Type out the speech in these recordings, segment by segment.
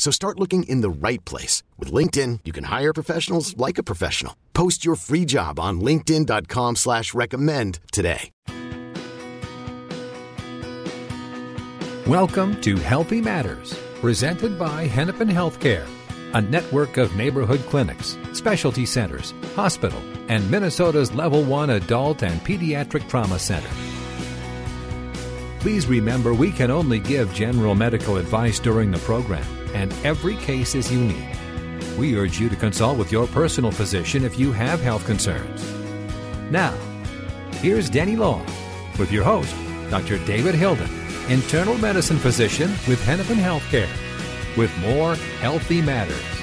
So start looking in the right place. With LinkedIn, you can hire professionals like a professional. Post your free job on linkedin.com slash recommend today. Welcome to Healthy Matters, presented by Hennepin Healthcare, a network of neighborhood clinics, specialty centers, hospital, and Minnesota's Level 1 Adult and Pediatric Trauma Center. Please remember we can only give general medical advice during the program, and every case is unique. We urge you to consult with your personal physician if you have health concerns. Now, here's Danny Law with your host, Dr. David Hilden, internal medicine physician with Hennepin Healthcare, with more Healthy Matters.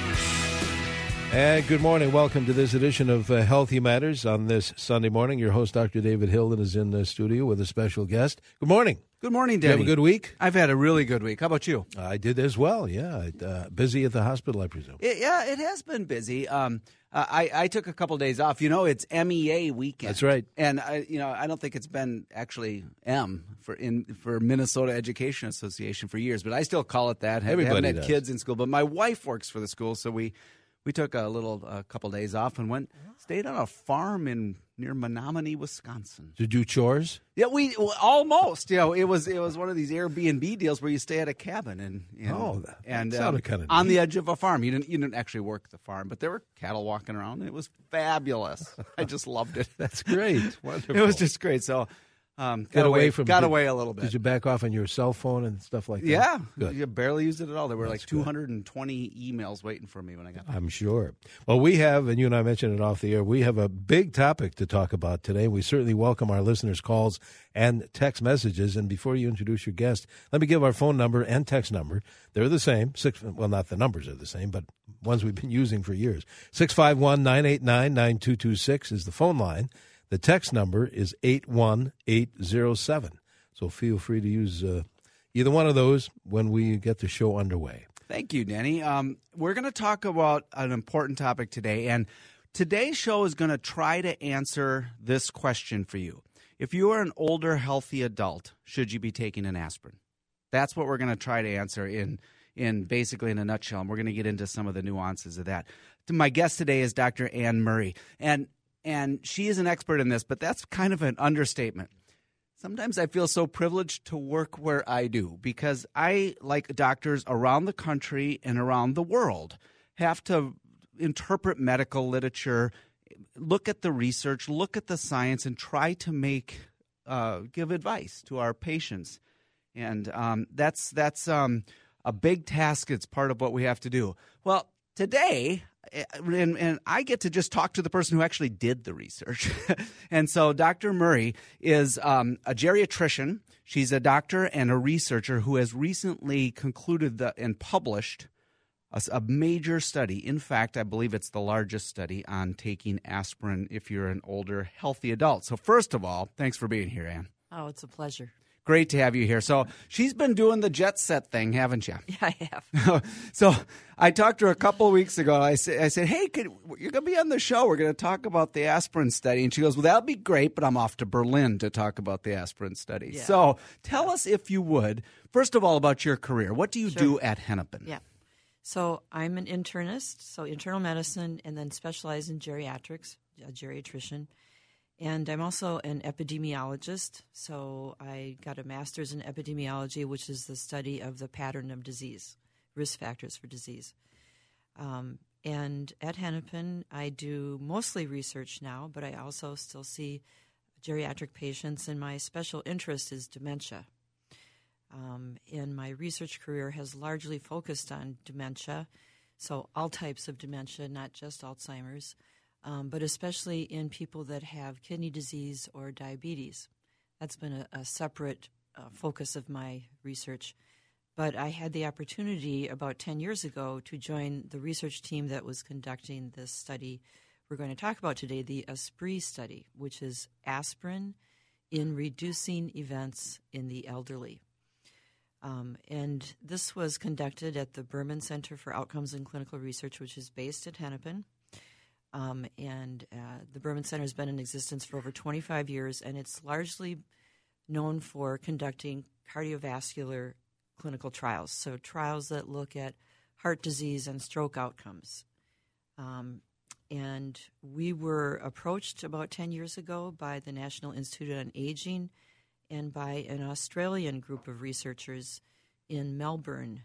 And good morning. Welcome to this edition of uh, Healthy Matters on this Sunday morning. Your host, Dr. David Hilden, is in the studio with a special guest. Good morning. Good morning, Danny. have a good week? I've had a really good week. How about you? I did as well, yeah. Uh, busy at the hospital, I presume. It, yeah, it has been busy. Um, uh, I, I took a couple days off. You know, it's MEA weekend. That's right. And I, you know, I don't think it's been actually M for in for Minnesota Education Association for years, but I still call it that. I Everybody haven't had does. kids in school, but my wife works for the school, so we we took a little a couple days off and went stayed on a farm in near Menomonie, Wisconsin. To do chores? Yeah, we almost. You know, it was it was one of these Airbnb deals where you stay at a cabin and, and Oh, that- and that sounded um, kinda on neat. the edge of a farm. You didn't you didn't actually work the farm, but there were cattle walking around. It was fabulous. I just loved it. That's great. Wonderful. It was just great. So, um, got Get away, away from got did- away a little bit. Did you back off on your cell phone and stuff like that? yeah, Good. you barely used it at all. There were That's like good. 220 emails waiting for me when I got. I'm sure. Well, we have, and you and I mentioned it off the air, we have a big topic to talk about today. We certainly welcome our listeners' calls and text messages. And before you introduce your guest, let me give our phone number and text number. They're the same. Six, well, not the numbers are the same, but ones we've been using for years. 651 989 9226 is the phone line. The text number is 81807. So feel free to use uh, either one of those when we get the show underway. Thank you, Danny. Um, we're going to talk about an important topic today, and today's show is going to try to answer this question for you. If you are an older, healthy adult, should you be taking an aspirin? That's what we're going to try to answer in in basically in a nutshell, and we're going to get into some of the nuances of that. My guest today is Dr. Anne Murray, and and she is an expert in this, but that's kind of an understatement. Sometimes I feel so privileged to work where I do because I, like doctors around the country and around the world, have to interpret medical literature, look at the research, look at the science, and try to make uh, give advice to our patients. And um, that's that's um, a big task. It's part of what we have to do. Well, today, and, and I get to just talk to the person who actually did the research. and so, Dr. Murray is um, a geriatrician. She's a doctor and a researcher who has recently concluded the, and published a major study. In fact, I believe it's the largest study on taking aspirin if you're an older, healthy adult. So, first of all, thanks for being here, Anne. Oh, it's a pleasure. Great to have you here. So she's been doing the jet set thing, haven't you? Yeah, I have. so I talked to her a couple of weeks ago. I said, I said, hey, could, you're going to be on the show. We're going to talk about the aspirin study. And she goes, well, that'll be great, but I'm off to Berlin to talk about the aspirin study. Yeah. So tell us, if you would, first of all, about your career. What do you do at Hennepin? Yeah. So I'm an internist, so internal medicine, and then specialize in geriatrics, a geriatrician. And I'm also an epidemiologist. So I got a master's in epidemiology, which is the study of the pattern of disease, risk factors for disease. Um, and at Hennepin, I do mostly research now, but I also still see geriatric patients, and my special interest is dementia. Um, and my research career has largely focused on dementia, so all types of dementia, not just Alzheimer's, um, but especially in people that have kidney disease or diabetes. That's been a, a separate uh, focus of my research. But I had the opportunity about 10 years ago to join the research team that was conducting this study we're going to talk about today, the ASPREE study, which is aspirin in reducing events in the elderly. Um, and this was conducted at the Berman Center for Outcomes and Clinical Research, which is based at Hennepin. Um, and uh, the Berman Center has been in existence for over 25 years, and it's largely known for conducting cardiovascular clinical trials. So, trials that look at heart disease and stroke outcomes. Um, and we were approached about 10 years ago by the National Institute on Aging and by an Australian group of researchers in Melbourne,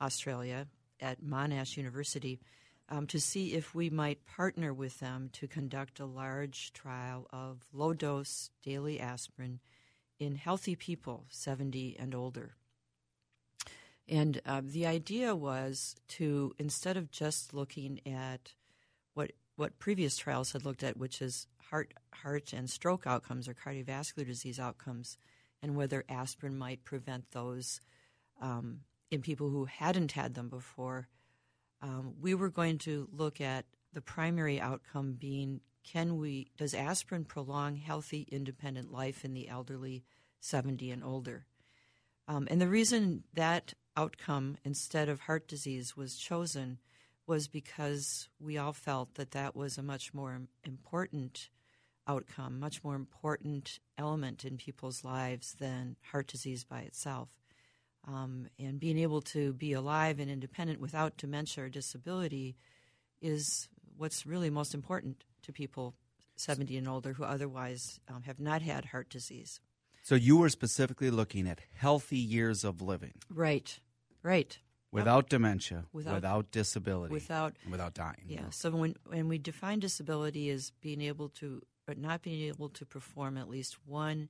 Australia, at Monash University, um, to see if we might partner with them to conduct a large trial of low dose daily aspirin in healthy people 70 and older. And uh, the idea was to, instead of just looking at what, what previous trials had looked at, which is heart, heart and stroke outcomes or cardiovascular disease outcomes, and whether aspirin might prevent those um, in people who hadn't had them before, um, we were going to look at the primary outcome being can we does aspirin prolong healthy independent life in the elderly 70 and older um, and the reason that outcome instead of heart disease was chosen was because we all felt that that was a much more important outcome, much more important element in people's lives than heart disease by itself. Um, and being able to be alive and independent without dementia or disability is what's really most important to people 70 and older who otherwise um, have not had heart disease. So you were specifically looking at healthy years of living. Right, right. Without dementia, without, without, disability, without without dying. Yeah. So when when we define disability as being able to, but not being able to perform at least one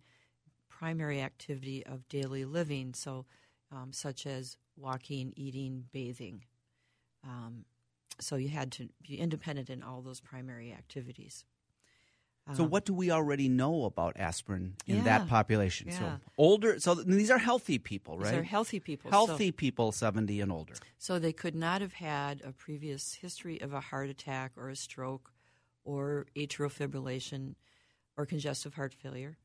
primary activity of daily living, so um, such as walking, eating, bathing. Um, so you had to be independent in all those primary activities. So, what do we already know about aspirin in yeah, that population? Yeah. So, older, so these are healthy people, right? These are healthy people. Healthy so, people, 70 and older. So, they could not have had a previous history of a heart attack or a stroke or atrial fibrillation or congestive heart failure,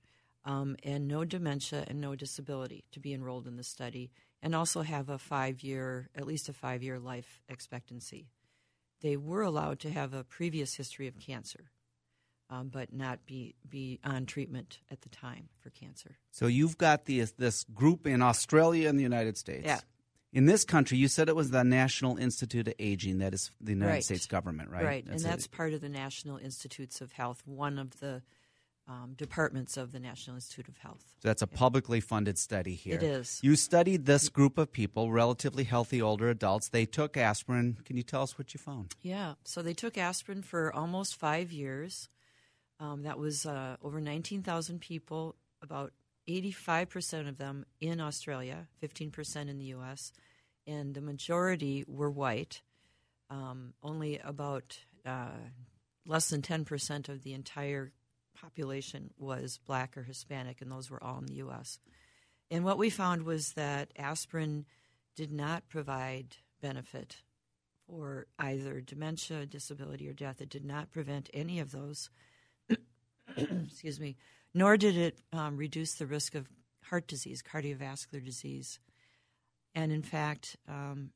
um, and no dementia and no disability to be enrolled in the study, and also have a five year, at least a five year life expectancy. They were allowed to have a previous history of cancer um, but not be be on treatment at the time for cancer. So you've got the, this group in Australia and the United States. Yeah. In this country, you said it was the National Institute of Aging. That is the United right. States government, right? Right, that's and that's it. part of the National Institutes of Health, one of the um, departments of the National Institute of Health. So that's a publicly funded study here. It is. You studied this group of people, relatively healthy older adults. They took aspirin. Can you tell us what you found? Yeah, so they took aspirin for almost five years. Um, that was uh, over 19,000 people, about 85% of them in Australia, 15% in the U.S., and the majority were white. Um, only about uh, less than 10% of the entire population was black or Hispanic, and those were all in the U.S. And what we found was that aspirin did not provide benefit for either dementia, disability, or death. It did not prevent any of those excuse me, nor did it um, reduce the risk of heart disease, cardiovascular disease. And in fact, um,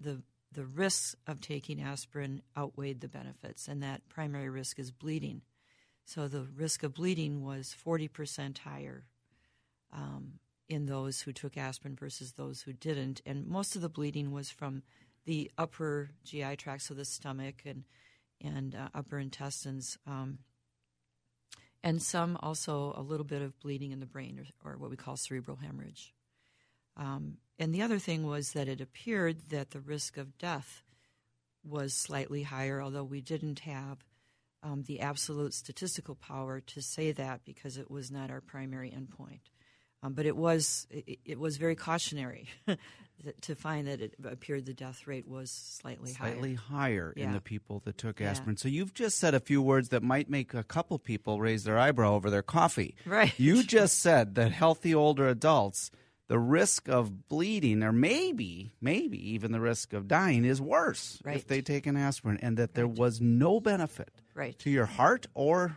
the the risks of taking aspirin outweighed the benefits, and that primary risk is bleeding. So the risk of bleeding was 40% higher um, in those who took aspirin versus those who didn't. And most of the bleeding was from the upper GI tract, so the stomach and, and uh, upper intestines. Um, and some also a little bit of bleeding in the brain or, or what we call cerebral hemorrhage. Um, and the other thing was that it appeared that the risk of death was slightly higher, although we didn't have um, the absolute statistical power to say that because it was not our primary endpoint. Um, but it was it, it was very cautionary to find that it appeared the death rate was slightly, slightly higher. higher yeah. in the people that took Yeah. aspirin. So you've just said a few words that might make a couple people raise their eyebrow over their coffee. Right. You just said that healthy older adults, the risk of bleeding, or maybe, maybe even the risk of dying, is worse if they take an aspirin, and that there was no benefit Right. to your heart or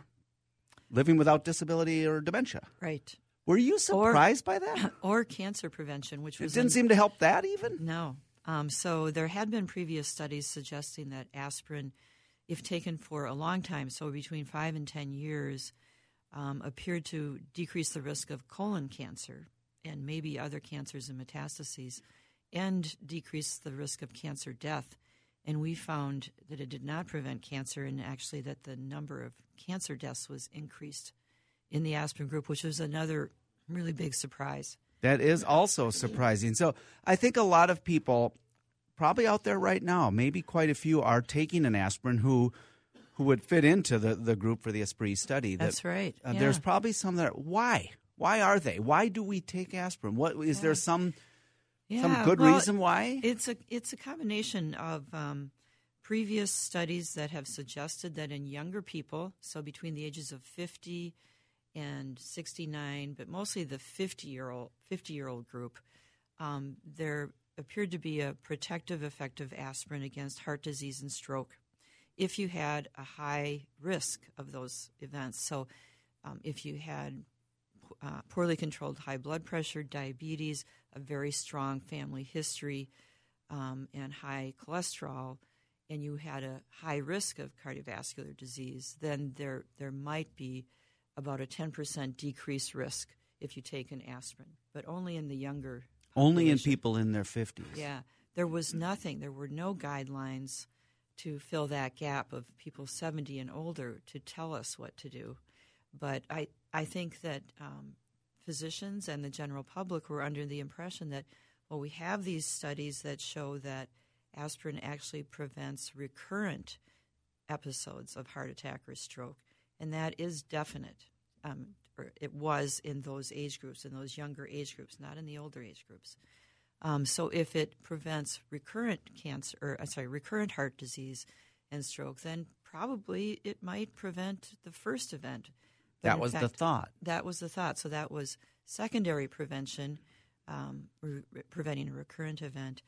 living without disability or dementia. Right. Were you surprised by that? Or cancer prevention, which It didn't an- seem to help that even. No. Um, so there had been previous studies suggesting that aspirin, if taken for a long time, so between five and ten years, um, appeared to decrease the risk of colon cancer and maybe other cancers and metastases, and decrease the risk of cancer death. And we found that it did not prevent cancer, and actually that the number of cancer deaths was increased in the aspirin group, which was another really big surprise. That is also surprising. So I think a lot of people, probably out there right now, maybe quite a few, are taking an aspirin who who would fit into the, the group for the ASPREE study. That, That's right. Uh, yeah. There's probably some that are, why? Why are they? Why do we take aspirin? What is there some some Yeah, good well, reason why? It's a it's a combination of um, previous studies that have suggested that in younger people, so between the ages of fifty and sixty nine, but mostly the fifty year old fifty year old group, um, there appeared to be a protective effect of aspirin against heart disease and stroke if you had a high risk of those events. So, um, if you had uh, poorly controlled high blood pressure, diabetes, a very strong family history, um, and high cholesterol, and you had a high risk of cardiovascular disease, then there there might be about a 10% decreased risk if you take an aspirin, but only in the younger. Only in people in their 50s. Yeah, there was nothing. There were no guidelines to fill that gap of people 70 and older to tell us what to do. But I, I think that um, physicians and the general public were under the impression that, well, we have these studies that show that aspirin actually prevents recurrent episodes of heart attack or stroke, and that is definite. Um, it was in those age groups, in those younger age groups, not in the older age groups. Um, so if it prevents recurrent cancer, or uh, sorry, recurrent heart disease and stroke, then probably it might prevent the first event. That was the thought. That was the thought. So that was secondary prevention, um, re- re- preventing a recurrent event,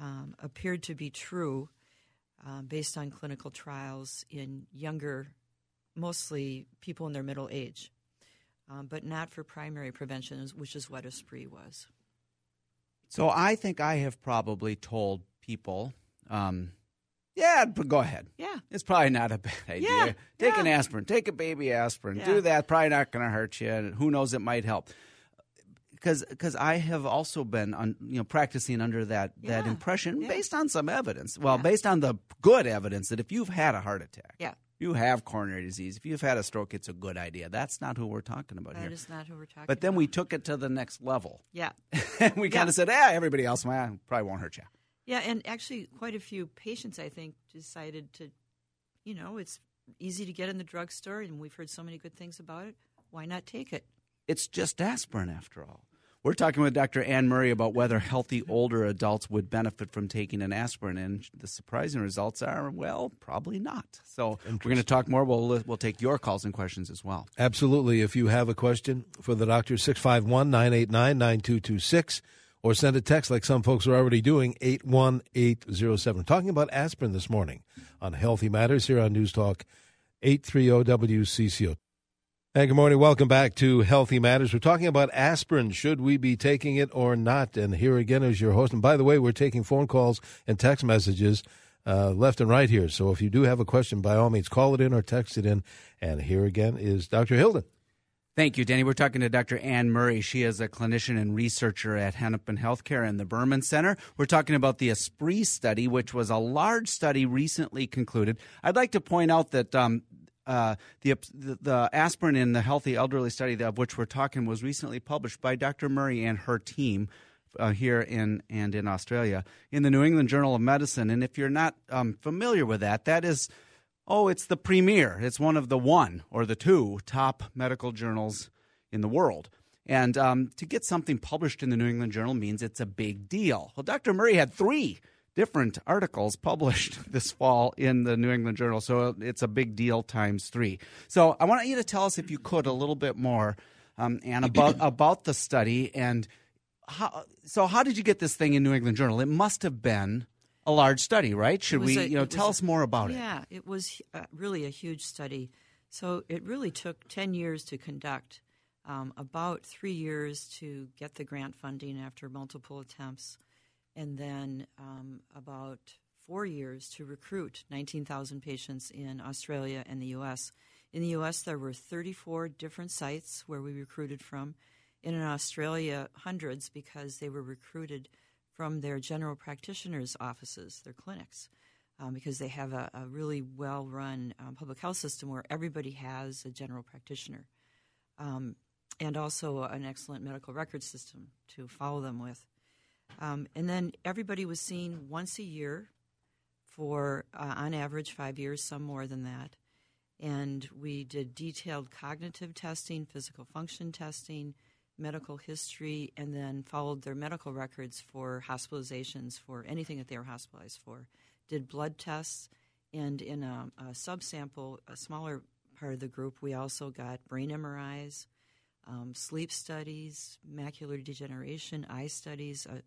um, appeared to be true um, based on clinical trials in younger, mostly people in their middle age, um, but not for primary prevention, which is what ASPREE was. So I think I have probably told people, um, yeah, but go ahead. Yeah. It's probably not a bad idea. Yeah, Take an aspirin. Take a baby aspirin. Yeah. Do that. Probably not going to hurt you. And who knows? It might help. Because I have also been on, you know practicing under that that impression yeah. based on some evidence. Well, Yeah. based on the good evidence that if you've had a heart attack, Yeah. you have coronary disease, if you've had a stroke, it's a good idea. That's not who we're talking about That here. is not who we're talking but then we took it to the next level. Yeah. and we kind of said, "Yeah, everybody else, well, probably won't hurt you." Yeah, and actually, quite a few patients, I think, decided to, you know, it's easy to get in the drugstore, and we've heard so many good things about it. Why not take it? It's just aspirin after all. We're talking with Dr. Anne Murray about whether healthy older adults would benefit from taking an aspirin, and the surprising results are, well, probably not. So we're going to talk more. We'll we'll take your calls and questions as well. Absolutely. If you have a question for the doctor, 651 989 9226, or send a text like some folks are already doing, 81807. Talking about aspirin this morning on Healthy Matters here on News Talk 830 WCCO. Hey, good morning. Welcome back to Healthy Matters. We're talking about aspirin. Should we be taking it or not? And here again is your host. And by the way, we're taking phone calls and text messages uh, left and right here. So if you do have a question, by all means, call it in or text it in. And here again is Dr. Hilden. Thank you, Danny. We're talking to Dr. Anne Murray. She is a clinician and researcher at Hennepin Healthcare and the Berman Center. We're talking about the ASPREE study, which was a large study recently concluded. I'd like to point out that um, uh, the, the aspirin in the healthy elderly study of which we're talking was recently published by Dr. Murray and her team. Uh, here in and in Australia, in the New England Journal of Medicine, and if you're not um, familiar with that, that is Oh, it's the premier. It's one of the one or the two top medical journals in the world. And um, to get something published in the New England Journal means it's a big deal. Well, Dr. Murray had three different articles published this fall in the New England Journal, so it's a big deal times three. So I want you to tell us, if you could, a little bit more, um, Anne, about about the study and how. So, how did you get this thing in New England Journal? It must have been a large study, right? Should we, a- you know, tell a- us more about it? Yeah, it was uh, really a huge study. So it really took 10 years to conduct, um, about three years to get the grant funding after multiple attempts, and then um, about four years to recruit 19,000 patients in Australia and the U.S. In the U.S., there were 34 different sites where we recruited from. And in Australia, hundreds because they were recruited from their general practitioners' offices, their clinics, um, because they have a, a really well run um, public health system where everybody has a general practitioner. Um, and also an excellent medical record system to follow them with. Um, and then everybody was seen once a year for, uh, on average, five years, some more than that. And we did detailed cognitive testing, physical function testing, medical history, and then followed their medical records for hospitalizations for anything that they were hospitalized for. Did blood tests, and in a, a subsample, a smaller part of the group, we also got brain MRIs, um, sleep studies, macular degeneration, eye studies. Uh,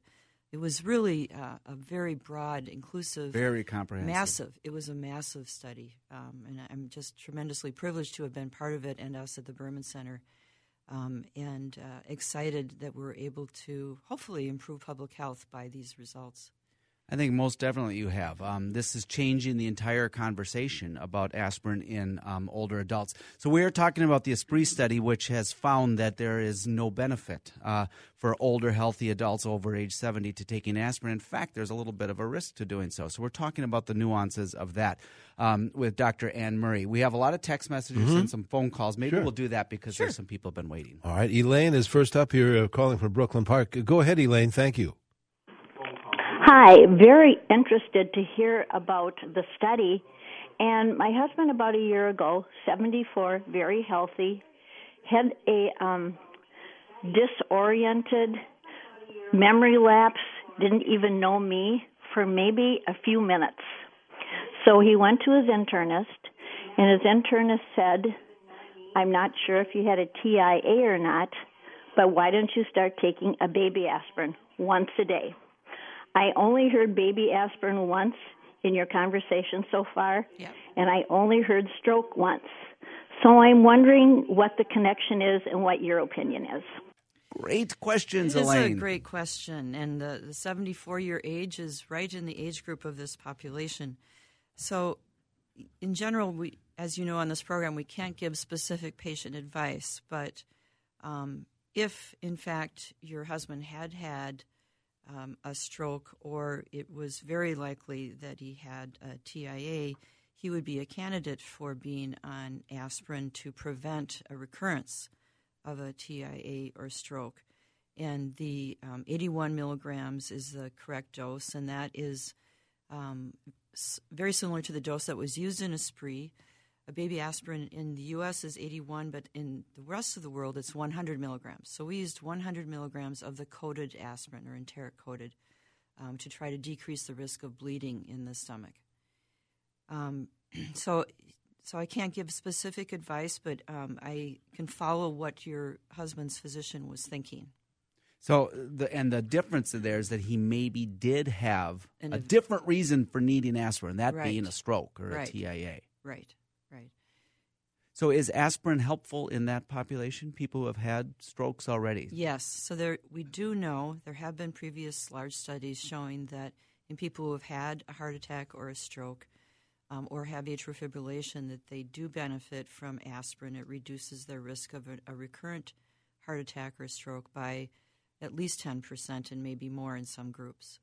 it was really uh, a very broad, inclusive, very comprehensive, massive. It was a massive study, um, and I'm just tremendously privileged to have been part of it, and us at the Berman Center um, and uh, excited that we're able to hopefully improve public health by these results. I think most definitely you have. Um, this is changing the entire conversation about aspirin in um, older adults. So we are talking about the ASPREE study, which has found that there is no benefit uh, for older, healthy adults over age 70 to taking aspirin. In fact, there's a little bit of a risk to doing so. So we're talking about the nuances of that um, with Dr. Anne Murray. We have a lot of text messages mm-hmm. and some phone calls. Maybe sure. we'll do that because sure. there's some people have been waiting. All right. Elaine is first up here uh, calling from Brooklyn Park. Go ahead, Elaine. Thank you. Hi, very interested to hear about the study. And my husband, about a year ago, 74, very healthy, had a um, disoriented memory lapse, didn't even know me for maybe a few minutes. So he went to his internist, and his internist said, I'm not sure if you had a TIA or not, but why don't you start taking a baby aspirin once a day? I only heard baby aspirin once in your conversation so far, yep. and I only heard stroke once. So I'm wondering what the connection is and what your opinion is. Great questions, it Elaine. It's a great question, and the, the 74 year age is right in the age group of this population. So, in general, we, as you know on this program, we can't give specific patient advice, but um, if in fact your husband had had um, a stroke, or it was very likely that he had a TIA, he would be a candidate for being on aspirin to prevent a recurrence of a TIA or stroke. And the um, 81 milligrams is the correct dose, and that is um, very similar to the dose that was used in ASPREE a baby aspirin in the U.S. is 81, but in the rest of the world it's 100 milligrams. So we used 100 milligrams of the coated aspirin or enteric coated um, to try to decrease the risk of bleeding in the stomach. Um, so, so I can't give specific advice, but um, I can follow what your husband's physician was thinking. So the and the difference there is that he maybe did have a different reason for needing aspirin, that right. being a stroke or right. a TIA. Right. So is aspirin helpful in that population, people who have had strokes already? Yes. So there we do know there have been previous large studies showing that in people who have had a heart attack or a stroke um, or have atrial fibrillation that they do benefit from aspirin. It reduces their risk of a, a recurrent heart attack or stroke by at least 10% and maybe more in some groups.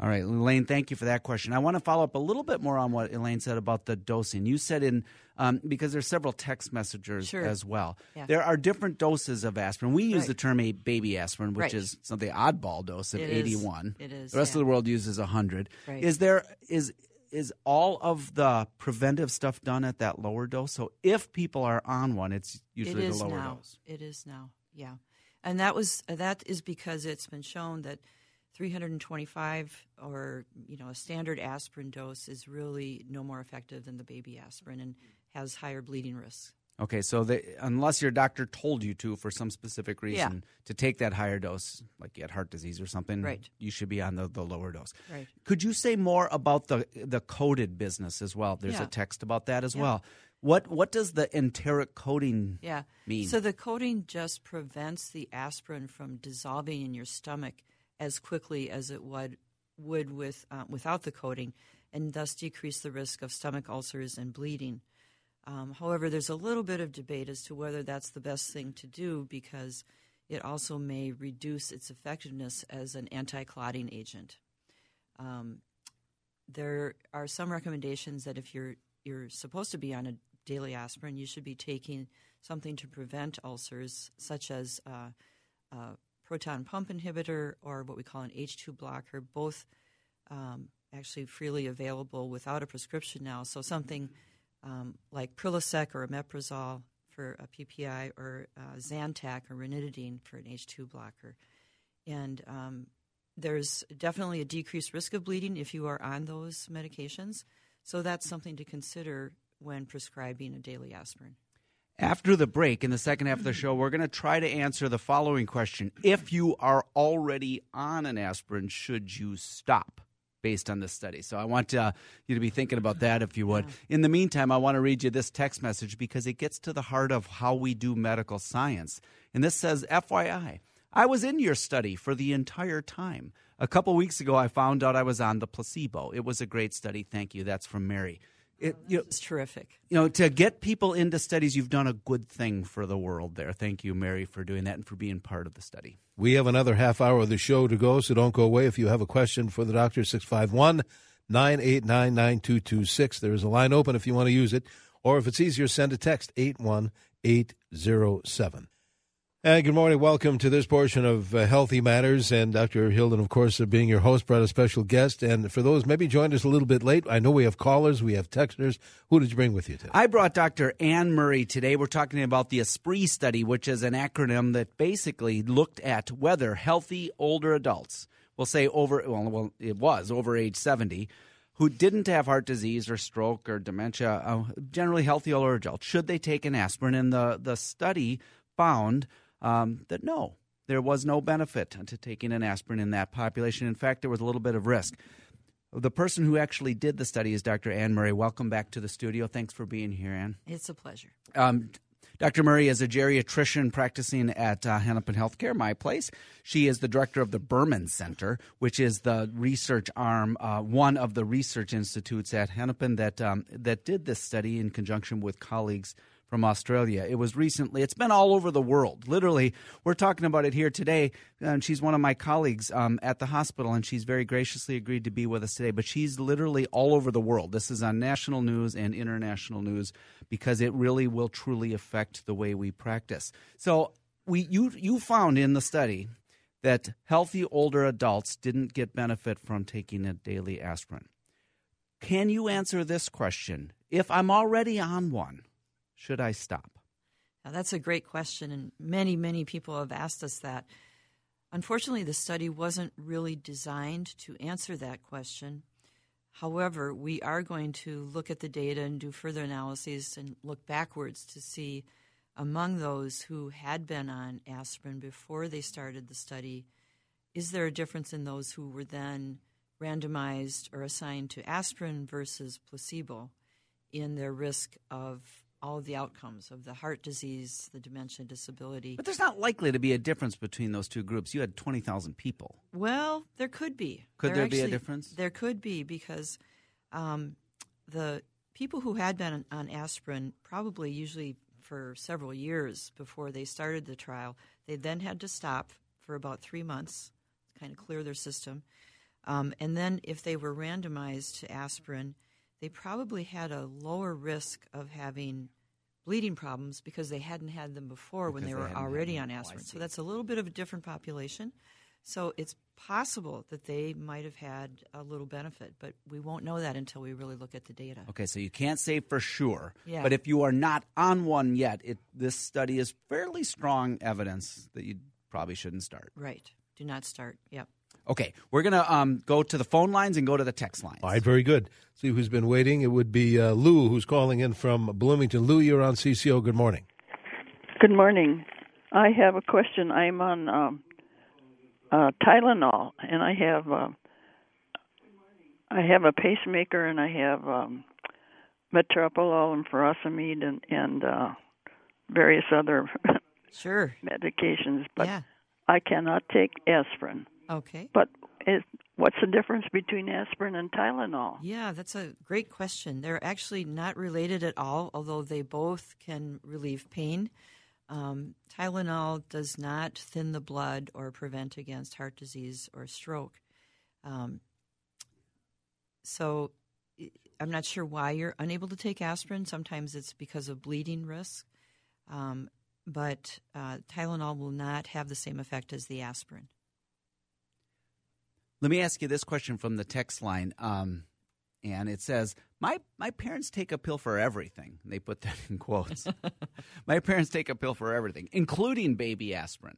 All right, Elaine, thank you for that question. I want to follow up a little bit more on what Elaine said about the dosing. You said in um, because there's several text messengers sure. as well. Yeah. There are different doses of aspirin. We use right. the term a baby aspirin, which right. is something oddball dose of it 81. Is. It is. The rest yeah. of the world uses 100. Right. Is there is is all of the preventive stuff done at that lower dose? So if people are on one, it's usually it the lower now. dose. It is now. Yeah. And that was that is because it's been shown that 325 or you know a standard aspirin dose is really no more effective than the baby aspirin and has higher bleeding risks. Okay, so they, unless your doctor told you to for some specific reason yeah. to take that higher dose, like you had heart disease or something, right. you should be on the, the lower dose. Right. Could you say more about the the coated business as well? There's yeah. a text about that as yeah. well. What what does the enteric coating Yeah. mean? So the coating just prevents the aspirin from dissolving in your stomach as quickly as it would would with uh, without the coating, and thus decrease the risk of stomach ulcers and bleeding. Um, however, there's a little bit of debate as to whether that's the best thing to do because it also may reduce its effectiveness as an anti-clotting agent. Um, there are some recommendations that if you're you're supposed to be on a daily aspirin, you should be taking something to prevent ulcers, such as uh, a proton pump inhibitor or what we call an H2 blocker, both um, actually freely available without a prescription now. So something um, like Prilosec or omeprazole for a PPI or uh, Zantac or ranitidine for an H2 blocker. And um, there's definitely a decreased risk of bleeding if you are on those medications. So that's something to consider when prescribing a daily aspirin. After the break, in the second half of the show, we're going to try to answer the following question. If you are already on an aspirin, should you stop? Based on this study. So I want uh, you to be thinking about that if you would. In the meantime, I want to read you this text message because it gets to the heart of how we do medical science. And this says FYI, I was in your study for the entire time. A couple weeks ago, I found out I was on the placebo. It was a great study. Thank you. That's from Mary. It, you know, It's terrific. you know, to get people into studies, you've done a good thing for the world there. Thank you, Mary, for doing that and for being part of the study. We have another half hour of the show to go, so don't go away. If you have a question for the doctor, 651 989 9226. There is a line open if you want to use it, or if it's easier, send a text 81807. And good morning. Welcome to this portion of uh, Healthy Matters. And Dr. Hilden, of course, uh, being your host, brought a special guest. And for those maybe joined us a little bit late, I know we have callers, we have texters. Who did you bring with you today? I brought Dr. Anne Murray today. We're talking about the ASPREE study, which is an acronym that basically looked at whether healthy older adults, we'll say over, well, well it was over age 70, who didn't have heart disease or stroke or dementia, uh, generally healthy older adults, should they take an aspirin? And the, the study found um, that no, there was no benefit to taking an aspirin in that population. In fact, there was a little bit of risk. The person who actually did the study is Dr. Anne Murray. Welcome back to the studio. Thanks for being here, Anne. It's a pleasure. Um, Dr. Murray is a geriatrician practicing at uh, Hennepin Healthcare, my place. She is the director of the Berman Center, which is the research arm, uh, one of the research institutes at Hennepin that um, that did this study in conjunction with colleagues from Australia. It was recently, it's been all over the world. Literally, we're talking about it here today. And she's one of my colleagues um, at the hospital, and she's very graciously agreed to be with us today. But she's literally all over the world. This is on national news and international news because it really will truly affect the way we practice. So, we, you, you found in the study that healthy older adults didn't get benefit from taking a daily aspirin. Can you answer this question? If I'm already on one, should I stop? Now, that's a great question, and many, many people have asked us that. Unfortunately, the study wasn't really designed to answer that question. However, we are going to look at the data and do further analyses and look backwards to see among those who had been on aspirin before they started the study, is there a difference in those who were then randomized or assigned to aspirin versus placebo in their risk of all of the outcomes of the heart disease, the dementia, disability. But there's not likely to be a difference between those two groups. You had 20,000 people. Well, there could be. Could there be a difference? There could be because um, the people who had been on, on aspirin probably usually for several years before they started the trial, they then had to stop for about three months, to kind of clear their system. Um, and then if they were randomized to aspirin, they probably had a lower risk of having bleeding problems because they hadn't had them before when they they were already on Oh, aspirin. so that's a little bit of a different population. So it's possible that they might have had a little benefit, but we won't know that until we really look at the data. Okay, so you can't say for sure. Yeah. But if you are not on one yet, it, this study is fairly strong evidence that you probably shouldn't start. Right. Do not start. Yep. Okay, we're going to um, go to the phone lines and go to the text lines. All right, very good. See who's been waiting. It would be uh, Lou who's calling in from Bloomington. Lou, you're on CCO. Good morning. Good morning. I have a question. I'm on um, uh, Tylenol, and I have uh, I have a pacemaker, and I have um, metoprolol and furosemide and, and uh, various other Sure. medications, but yeah. I cannot take aspirin. Okay. But is, what's the difference between aspirin and Tylenol? Yeah, that's a great question. They're actually not related at all, although they both can relieve pain. Um, Tylenol does not thin the blood or prevent against heart disease or stroke. Um, so I'm not sure why you're unable to take aspirin. Sometimes it's because of bleeding risk. Um, but uh, Tylenol will not have the same effect as the aspirin. Let me ask you this question from the text line. Um, and it says, my, my parents take a pill for everything. They put that in quotes. my parents take a pill for everything, including baby aspirin.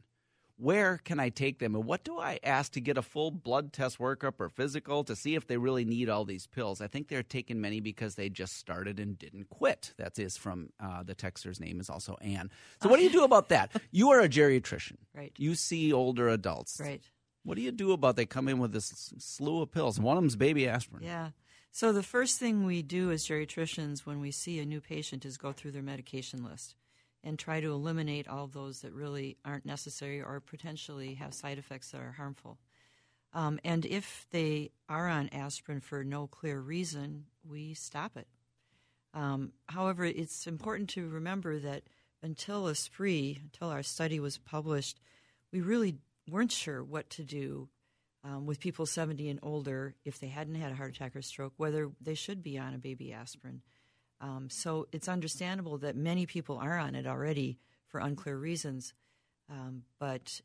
Where can I take them? And what do I ask to get a full blood test workup or physical to see if they really need all these pills? I think they're taking many because they just started and didn't quit. That is from uh, the texter's name is also Anne. So, what do you do about that? You are a geriatrician. Right. You see older adults. Right. What do you do about they come in with this slew of pills? One of them's baby aspirin. Yeah. So the first thing we do as geriatricians when we see a new patient is go through their medication list and try to eliminate all those that really aren't necessary or potentially have side effects that are harmful. Um, and if they are on aspirin for no clear reason, we stop it. Um, however, it's important to remember that until ASPREE, until our study was published, we really weren't sure what to do um, with people 70 and older if they hadn't had a heart attack or stroke, whether they should be on a baby aspirin. Um, so it's understandable that many people are on it already for unclear reasons. Um, but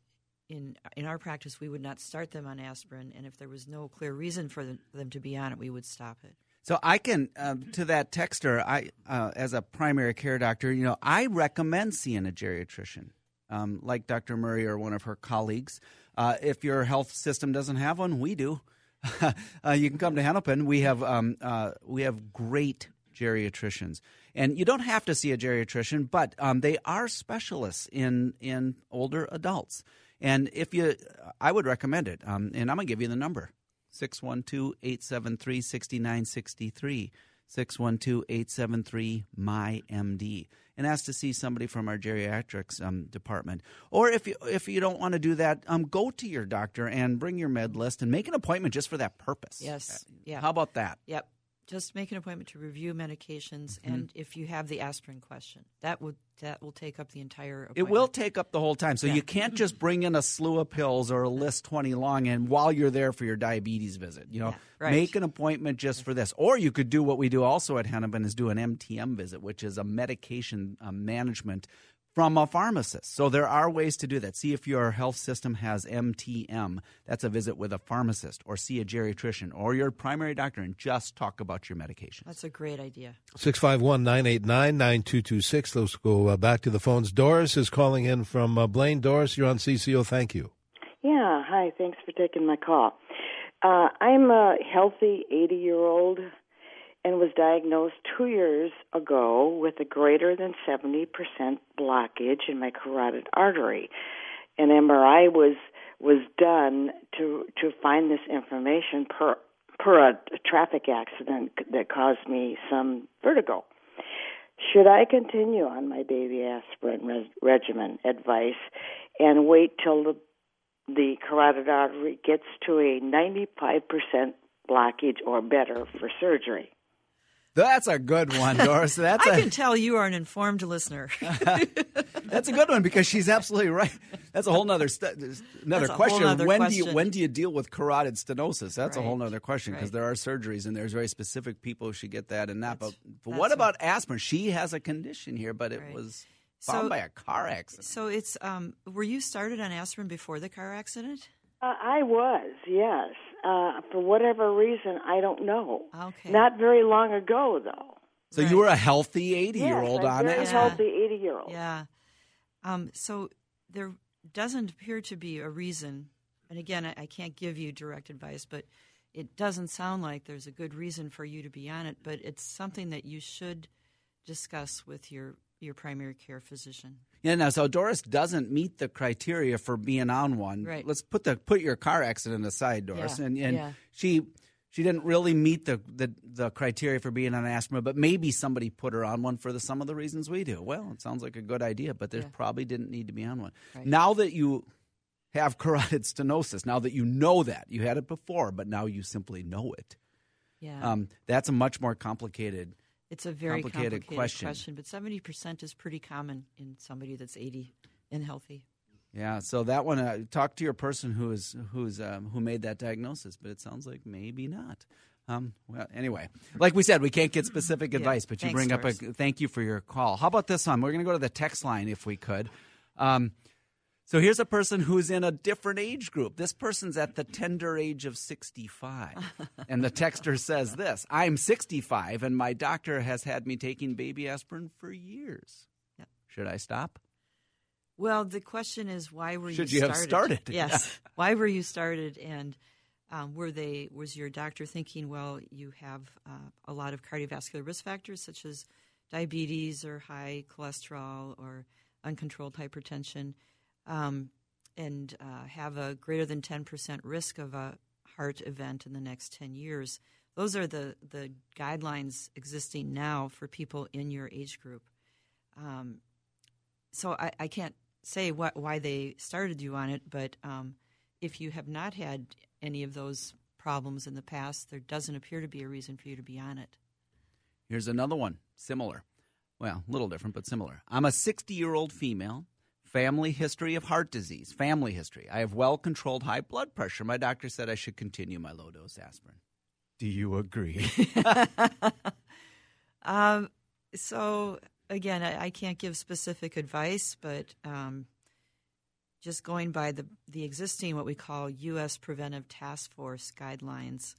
in in our practice, we would not start them on aspirin, and if there was no clear reason for them, to be on it, we would stop it. So I can um, to that texter. I uh, as a primary care doctor, you know, I recommend seeing a geriatrician, um, like Dr. Murray or one of her colleagues. Uh, if your health system doesn't have one, we do. uh, you can come to Hennepin. We have um, uh, we have great geriatricians, and you don't have to see a geriatrician, but um, they are specialists in in older adults. And if you, I would recommend it. Um, and I'm gonna give you the number 612 873 6963. 612 873 MyMD and ask to see somebody from our geriatrics um, department. Or if you, if you don't want to do that, um, go to your doctor and bring your med list and make an appointment just for that purpose. Yes. Yeah. How about that? Yep. Just make an appointment to review medications, Mm-hmm. and if you have the aspirin question, that would that will take up the entire. It will take up the whole time. So Yeah. you can't just bring in a slew of pills or a list 20 long and while you're there for your diabetes visit, you know, Yeah, right. make an appointment just for this. Or you could do what we do also at Hennepin is do an MTM visit, which is a medication uh, management from a pharmacist. So there are ways to do that. See if your health system has MTM. That's a visit with a pharmacist or see a geriatrician or your primary doctor and just talk about your medications. That's a great idea. 651 989 9226. Let's go uh, back to the phones. Doris is calling in from uh, Blaine. Doris, you're on CCO. Thank you. Yeah, hi. Thanks for taking my call. Uh, I'm a healthy 80 year old and was diagnosed two years ago with a greater than 70% blockage in my carotid artery. An MRI was was done to to find this information per per a, traffic accident that caused me some vertigo. Should I continue on my baby aspirin res- regimen advice and wait till the the carotid artery gets to a 95% blockage or better for surgery? That's a good one, Doris. That's I a can tell you are an informed listener. That's a good one because she's absolutely right. That's a whole nother st- another That's question. nother when do you when do you deal with carotid stenosis? That's a whole Right. nother question because Right. there are surgeries and there's very specific people who should get that and not. But, That's- but that's what a- about aspirin? She has a condition here, but it Right. was found So- by a car accident. so it's um, were you started on aspirin before the car accident? Uh, I was, yes. Uh, for whatever reason, I don't know. Okay. Not very long ago, though. So Right. you were a healthy eighty year yes, old I'm on very it. Yeah. healthy 80 year old. Yeah. Um, so there doesn't appear to be a reason, and again, I, I can't give you direct advice, but it doesn't sound like there's a good reason for you to be on it, but it's something that you should discuss with your, your primary care physician. Yeah, now so Doris doesn't meet the criteria for being on one. Right. Let's put the put your car accident aside, Doris, Yeah, and and yeah. she she didn't really meet the, the, the criteria for being on aspirin, but maybe somebody put her on one for the, some of the reasons we do. Well, it sounds like a good idea, but there Yeah. probably didn't need to be on one. Right. Now that you have carotid stenosis, now that you know that you had it before, but now you simply know it, Yeah. um, that's a much more complicated. It's a very complicated complicated, question. question. but 70% is pretty common in somebody that's 80 and healthy. Yeah, so that one, uh, talk to your person who is who's um, who made that diagnosis, but it sounds like maybe not. Um, well, anyway, like we said, we can't get specific Yeah, advice, but you bring up a thank you for your call. How about this one? We're going to go to the text line if we could. Um, so here's a person who's in a different age group. This person's at the tender age of 65. and the texter says this I'm 65, and my doctor has had me taking baby aspirin for years. Yep. Should I stop? Well, the question is, why were Should you you have started? Yes. why were you started? And um, were they? Was your doctor thinking, well, you have uh, a lot of cardiovascular risk factors such as diabetes or high cholesterol or uncontrolled hypertension, um, and uh, have a greater than ten percent risk of a heart event in the next ten years? Those are the the guidelines existing now for people in your age group. Um, so I, I can't say what why they started you on it, but um, if you have not had any of those problems in the past, there doesn't appear to be a reason for you to be on it. Here's another one, similar. Well, a little different, but similar. I'm a 60 year old female, family history of heart disease, family history. I have well controlled high blood pressure. My doctor said I should continue my low dose aspirin. Do you agree? Um, so again, I, I can't give specific advice, but um, just going by the the existing what we call U.S. Preventive Task Force guidelines,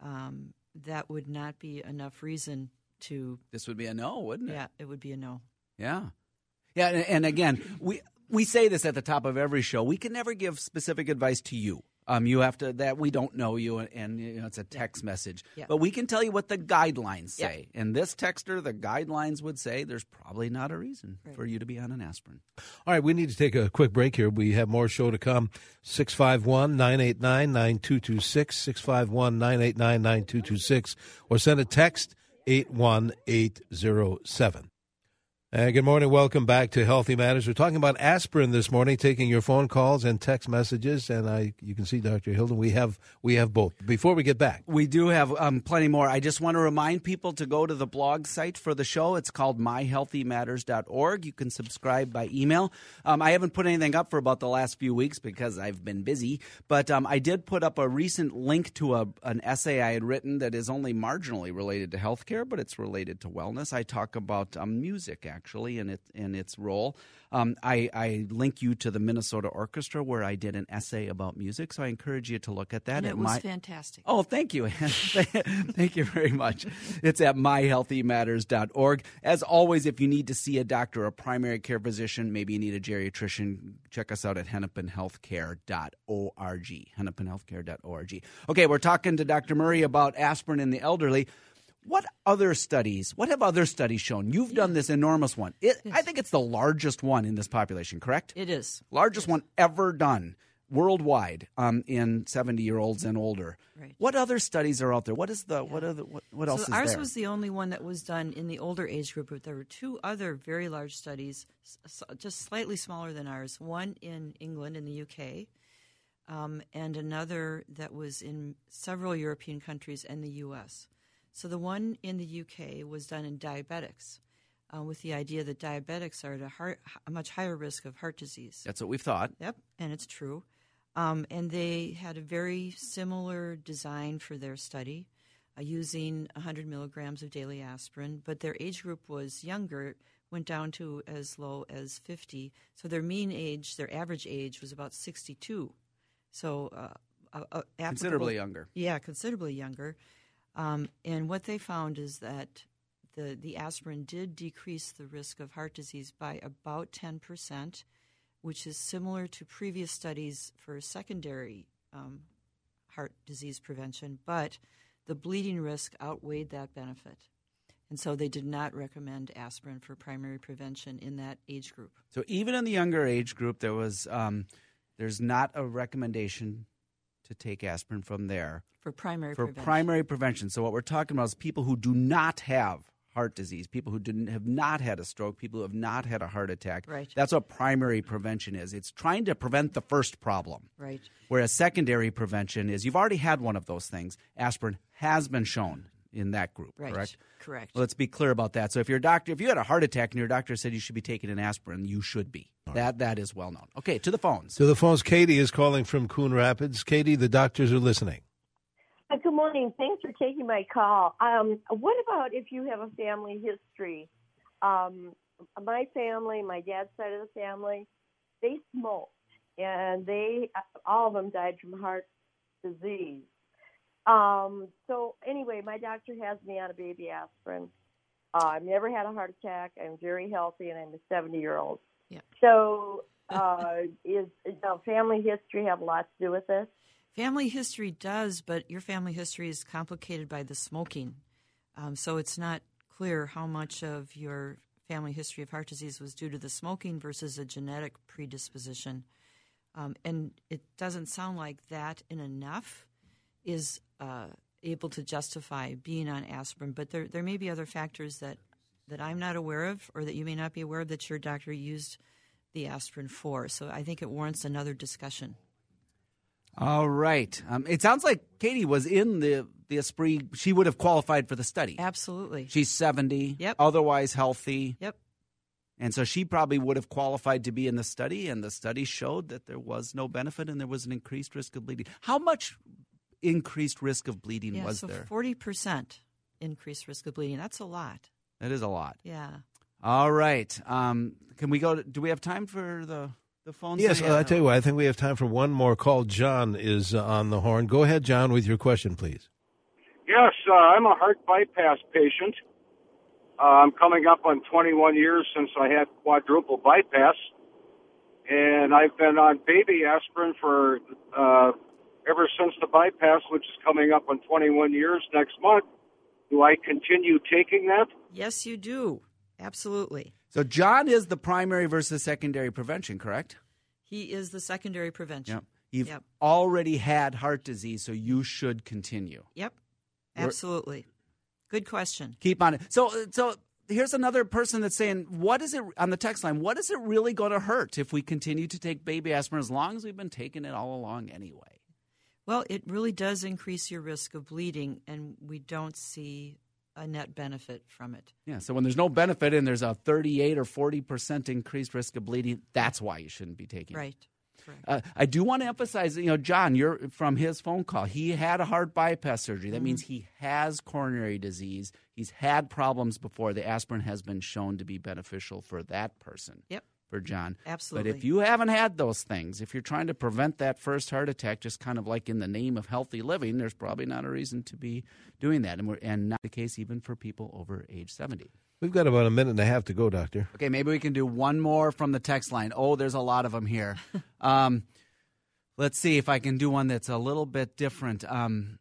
um, that would not be enough reason to. this would be a no, wouldn't it? Yeah, it would be a no. Yeah. Yeah. And, and again, we, we say this at the top of every show. We can never give specific advice to you. Um, you have to that we don't know you, and, and you know, it's a text message. Yeah. But we can tell you what the guidelines Yeah. say. And this texter, the guidelines would say there's probably not a reason Right. for you to be on an aspirin. All right, we need to take a quick break here. We have more show to come. 651 989 9226, 651 989 9226, or send a text 81807. Uh, good morning. Welcome back to Healthy Matters. We're talking about aspirin this morning, taking your phone calls and text messages. And I, you can see, Dr. Hilden, we have we have both. Before we get back, We do have um, plenty more. I just want to remind people to go to the blog site for the show. It's called myhealthymatters.org. You can subscribe by email. Um, I haven't put anything up for about the last few weeks because I've been busy, but um, I did put up a recent link to a, an essay I had written that is only marginally related to healthcare, but it's related to wellness. I talk about um, music actually and it and its role. Um, I, I link you to the Minnesota Orchestra where I did an essay about music, so I encourage you to look at that. And at it was my- fantastic. Oh, thank you. thank you very much. It's at myhealthymatters.org. As always, if you need to see a doctor, a primary care physician, maybe you need a geriatrician, check us out at hennepinhealthcare.org. Hennepinhealthcare.org. Okay, we're talking to Dr. Murray about aspirin in the elderly. What other studies? What have other studies shown? You've done this enormous one. It, I think it's the largest one in this population, correct? It is. largest one ever done worldwide um, in 70 year olds and older. Right. What other studies are out there? What is the what are the what, what else so is ours there? was the only one that was done in the older age group, but there were two other very large studies, just slightly smaller than ours. One in England, in the UK, um, and another that was in several European countries and the U.S. So the one in the UK was done in diabetics, uh, with the idea that diabetics are at a, heart, a much higher risk of heart disease. That's what we've thought. Yep, and it's true. Um, and they had a very similar design for their study, uh, using 100 milligrams of daily aspirin, but their age group was younger, went down to as low as 50. So their mean age, their average age, was about 62. So uh, uh, uh, Considerably younger. Yeah, considerably younger. Um, and what they found is that the, the aspirin did decrease the risk of heart disease by about 10%, which is similar to previous studies for secondary um, heart disease prevention, but the bleeding risk outweighed that benefit. And so they did not recommend aspirin for primary prevention in that age group. So even in the younger age group, there was um, there's not a recommendation to take aspirin from there for primary for prevention. primary prevention. So what we're talking about is people who do not have heart disease, people who didn't have not had a stroke, people who have not had a heart attack. Right. That's what primary prevention is. It's trying to prevent the first problem. Right. Whereas secondary prevention is you've already had one of those things. Aspirin has been shown in that group, Right. correct? Correct. Let's be clear about that. So if your doctor, if you had a heart attack and your doctor said you should be taking an aspirin, you should be. That that is well known. Okay, to the phones. To the phones, Katie is calling from Coon Rapids. Katie, the doctors are listening. Good morning. Thanks for taking my call. Um, what about if you have a family history? Um, my family, my dad's side of the family, they smoked, and they all of them died from heart disease. Um, so anyway, my doctor has me on a baby aspirin. Uh, I've never had a heart attack. I'm very healthy, and I'm a 70 year old. Yeah. So, uh, is does family history have a lot to do with this? Family history does, but your family history is complicated by the smoking. Um, so it's not clear how much of your family history of heart disease was due to the smoking versus a genetic predisposition. Um, and it doesn't sound like that in enough is uh, able to justify being on aspirin. But there, there may be other factors that, that I'm not aware of or that you may not be aware of that your doctor used the aspirin for. So I think it warrants another discussion. All right. Um, it sounds like Katie was in the the ASPREE. She would have qualified for the study. Absolutely. She's seventy. Yep. Otherwise healthy. Yep. And so she probably would have qualified to be in the study, and the study showed that there was no benefit and there was an increased risk of bleeding. How much increased risk of bleeding Yeah, was so there? forty percent increased risk of bleeding. That's a lot. That is a lot. Yeah. All right. Um, can we go? To, do we have time for the the phone? Yes, thing? uh, I tell you what, I think we have time for one more call. John is uh, on the horn. Go ahead, John, with your question, please. Yes, uh, I'm a heart bypass patient. Uh, I'm coming up on 21 years since I had quadruple bypass, and I've been on baby aspirin for uh, ever since the bypass, which is coming up on 21 years next month. Do I continue taking that? Yes, you do. Absolutely. So John is the primary versus secondary prevention, correct? He is the secondary prevention. Yep. You've Yep. already had heart disease, so you should continue. Yep. We're- Absolutely. Good question. Keep on it. So, so here's another person that's saying, "What is it on the text line? What is it really going to hurt if we continue to take baby aspirin as long as we've been taking it all along anyway?" Well, it really does increase your risk of bleeding, and we don't see a net benefit from it. Yeah. So when there's no benefit and there's a 38 or 40 percent increased risk of bleeding, that's why you shouldn't be taking it. Right. Correct. Uh, I do want to emphasize, you know, John, you're from his phone call. He had a heart bypass surgery. That means he has coronary disease. He's had problems before. The aspirin has been shown to be beneficial for that person. Yep. For John. Absolutely. But if you haven't had those things, if you're trying to prevent that first heart attack, just kind of like in the name of healthy living, there's probably not a reason to be doing that, and we're, and not the case even for people over age 70. We've got about a minute and a half to go, Doctor. Okay, maybe we can do one more from the text line. Oh, there's a lot of them here. um, let's see if I can do one that's a little bit different. Um,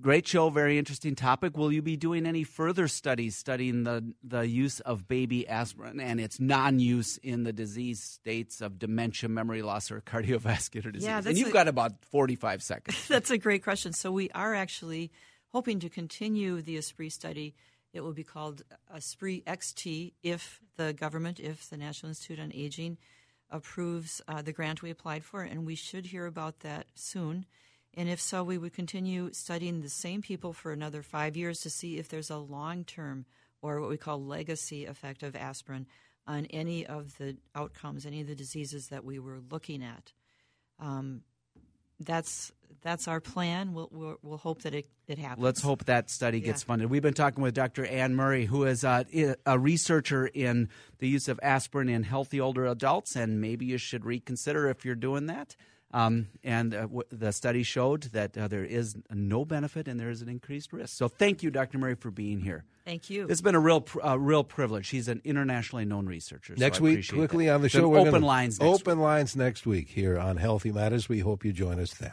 great show, very interesting topic. Will you be doing any further studies studying the, the use of baby aspirin and its non use in the disease states of dementia, memory loss, or cardiovascular disease? that's and you've a- got about 45 seconds. That's a great question. So we are actually hoping to continue the ASPREE study. It will be called ASPREE XT if the government, if the National Institute on Aging approves uh, the grant we applied for, and we should hear about that soon. And if so, we would continue studying the same people for another five years to see if there's a long term or what we call legacy effect of aspirin on any of the outcomes, any of the diseases that we were looking at. Um, that's that's our plan. We'll, we'll we'll hope that it, it happens. Let's hope that study gets Yeah. funded. We've been talking with Dr. Anne Murray, who is a, i- a researcher in the use of aspirin in healthy older adults, and maybe you should reconsider if you're doing that. Um, and uh, w- the study showed that uh, there is no benefit and there is an increased risk. So thank you, Dr. Murray, for being here. Thank you. It's been a real, pr- uh, real privilege. He's an internationally known researcher. Next I week, quickly that. on the So show, we're open gonna- lines. Next Open lines next week here on Healthy Matters. We hope you join us then.